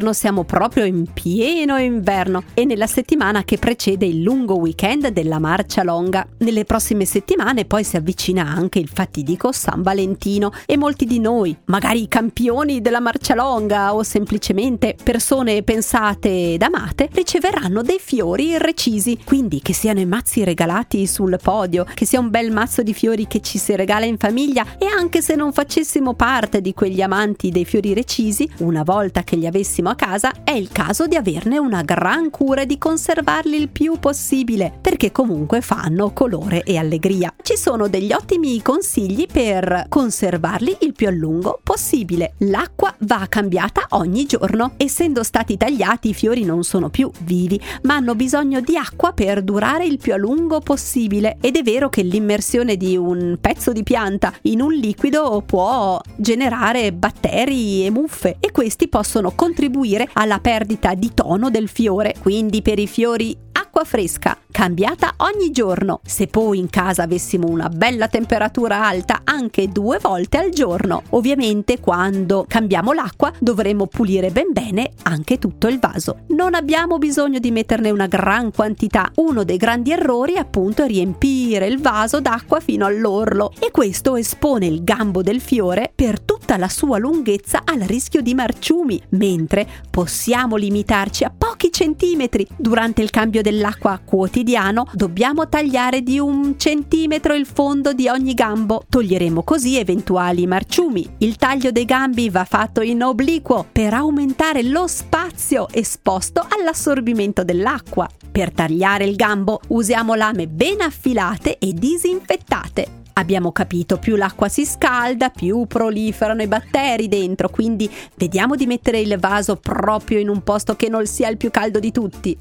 Inverno, siamo proprio in pieno inverno. E nella settimana che precede il lungo weekend della Marcia Longa. Nelle prossime settimane poi si avvicina anche il fatidico San Valentino. E molti di noi, magari campioni della Marcia Longa o semplicemente persone pensate ed amate, riceveranno dei fiori recisi, quindi che siano i mazzi regalati sul podio, che sia un bel mazzo di fiori che ci si regala in famiglia. E anche se non facessimo parte di quegli amanti dei fiori recisi, una volta che li avessimo a casa, è il caso di averne una gran cura e di conservarli il più possibile, perché comunque fanno colore e allegria. Ci sono degli ottimi consigli per conservarli il più a lungo possibile. L'acqua va cambiata ogni giorno. Essendo stati tagliati, i fiori non sono più vivi, ma hanno bisogno di acqua per durare il più a lungo possibile. Ed è vero che l'immersione di un pezzo di pianta in un liquido può generare batteri e muffe e questi possono possono contribuire alla perdita di tono del fiore. Quindi per i fiori acqua fresca, cambiata ogni giorno. Se poi in casa avessimo una bella temperatura alta anche due volte al giorno. Ovviamente quando cambiamo l'acqua dovremo pulire ben bene anche tutto il vaso. Non abbiamo bisogno di metterne una gran quantità. Uno dei grandi errori appunto è riempire il vaso d'acqua fino all'orlo e questo espone il gambo del fiore per tutta la sua lunghezza al rischio di marciumi, mentre possiamo limitarci a pochi centimetri durante il cambio dell'acqua quotidiano, dobbiamo tagliare di un centimetro il fondo di ogni gambo. Toglieremo così eventuali marciumi. Il taglio dei gambi va fatto in obliquo per aumentare lo spazio esposto all'assorbimento dell'acqua. Per tagliare il gambo usiamo lame ben affilate e disinfettate. Abbiamo capito, più l'acqua si scalda, più proliferano i batteri dentro, quindi vediamo di mettere il vaso proprio in un posto che non sia il più caldo di tutti.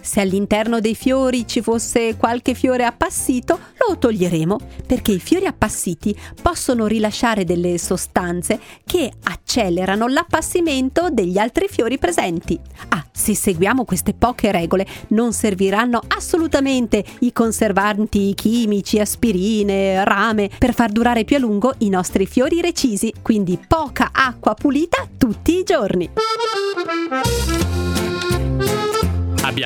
Se all'interno dei fiori ci fosse qualche fiore appassito, lo toglieremo perché i fiori appassiti possono rilasciare delle sostanze che accelerano l'appassimento degli altri fiori presenti. Ah, se seguiamo queste poche regole non serviranno assolutamente i conservanti chimici, aspirine, rame per far durare più a lungo i nostri fiori recisi, quindi poca acqua pulita tutti i giorni.